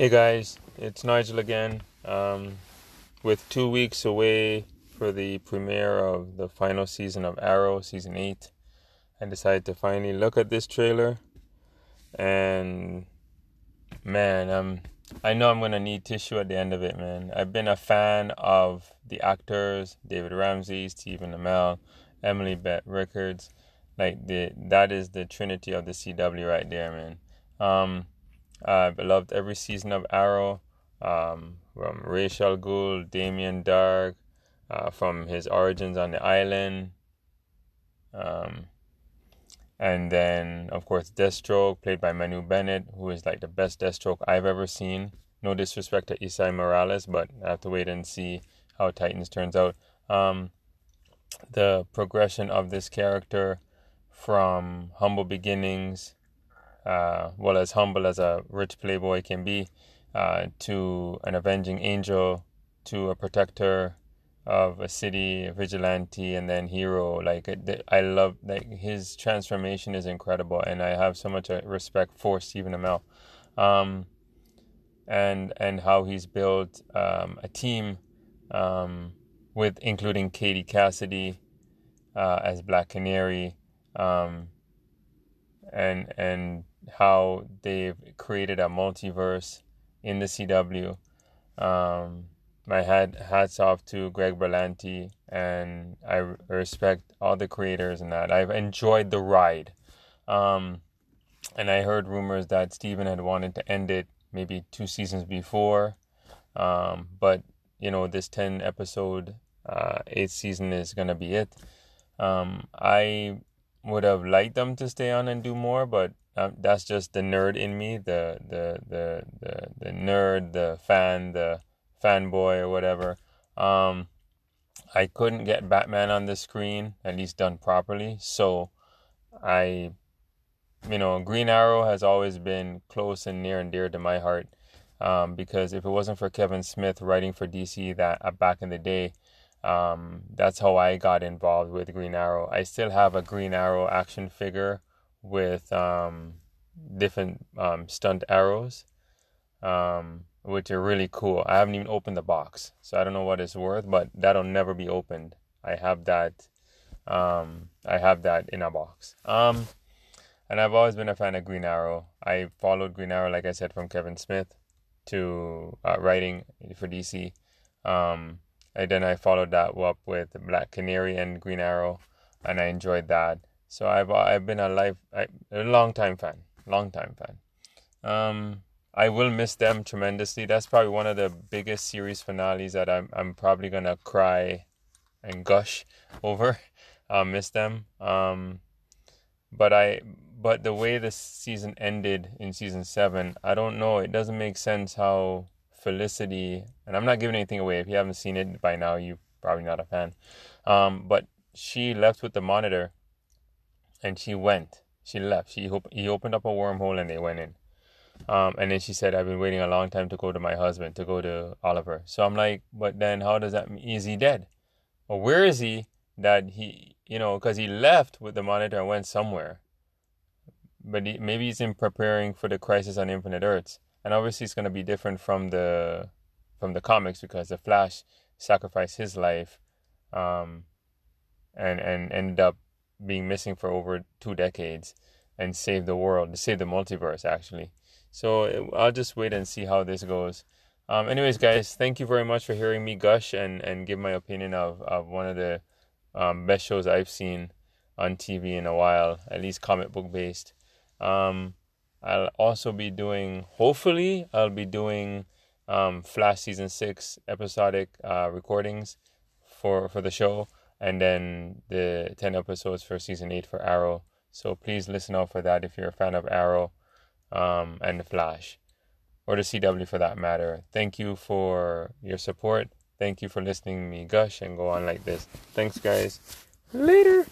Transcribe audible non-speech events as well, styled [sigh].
Hey guys, it's Nigel again. Um, with two weeks away for the premiere of the final season of Arrow, season 8, I decided to finally look at this trailer. And man, um, I know I'm gonna need tissue at the end of it, man. I've been a fan of the actors, David Ramsey, Stephen Amell, Emily Bett Rickards. Like the that is the trinity of the CW right there, man. Um, I've loved every season of Arrow, um, from Ra's al Ghul, Damien Darhk, uh, from his origins on the island, um, and then of course Deathstroke, played by Manu Bennett, who is like the best Deathstroke I've ever seen. No disrespect to Esai Morales, but I have to wait and see how Titans turns out. Um, the progression of this character from humble beginnings uh, well as humble as a rich playboy can be, uh, to an avenging angel, to a protector of a city, a vigilante, and then hero. Like I love like his transformation is incredible, and I have so much uh, respect for Stephen Amell, um, and and how he's built um, a team um, with including Katie Cassidy uh, as Black Canary. Um, and and how they've created a multiverse in the CW. Um, my hat hats off to Greg Berlanti, and I respect all the creators and that. I've enjoyed the ride, um, and I heard rumors that Stephen had wanted to end it maybe two seasons before, um, but you know this ten episode uh, eighth season is gonna be it. Um, I would have liked them to stay on and do more, but um, that's just the nerd in me, the the the the the nerd, the fan, the fanboy or whatever. Um, I couldn't get Batman on the screen, at least done properly. So I, you know, Green Arrow has always been close and near and dear to my heart. Um, because if it wasn't for Kevin Smith writing for DC that uh, back in the day, um, that's how I got involved with Green Arrow. I still have a Green Arrow action figure with um, different um, stunt arrows, um, which are really cool. I haven't even opened the box, so I don't know what it's worth, but that'll never be opened. I have that. Um, I have that in a box. Um, and I've always been a fan of Green Arrow. I followed Green Arrow, like I said, from Kevin Smith to uh, writing for DC. Um, and then I followed that up with Black Canary and Green Arrow, and I enjoyed that. So I've I've been a life a long time fan, long time fan. Um, I will miss them tremendously. That's probably one of the biggest series finales that I'm I'm probably gonna cry and gush [laughs] over. I'll miss them. Um, but I but the way the season ended in season seven, I don't know. It doesn't make sense how Felicity and I'm not giving anything away. If you haven't seen it by now, you're probably not a fan. Um, but she left with the monitor and she went. She left. She he opened up a wormhole and they went in. Um, and then she said, "I've been waiting a long time to go to my husband, to go to Oliver." So I'm like, "But then, how does that mean? Is he dead? Or where is he? That he, you know, because he left with the monitor and went somewhere. But he, maybe he's in preparing for the crisis on Infinite Earths, and obviously it's going to be different from the from the comics because the Flash sacrificed his life, um, and and ended up being missing for over two decades and saved the world, saved the multiverse, actually. So I'll just wait and see how this goes. Um, anyways, guys, thank you very much for hearing me gush and, and give my opinion of, of one of the um, best shows I've seen on TV in a while, at least comic book based. Um, I'll also be doing, hopefully, I'll be doing um, Flash season six episodic uh, recordings for for the show and then the 10 episodes for season 8 for Arrow. So please listen out for that if you're a fan of Arrow um, and The Flash, or the CW for that matter. Thank you for your support. Thank you for listening me gush and go on like this. Thanks, guys. Later.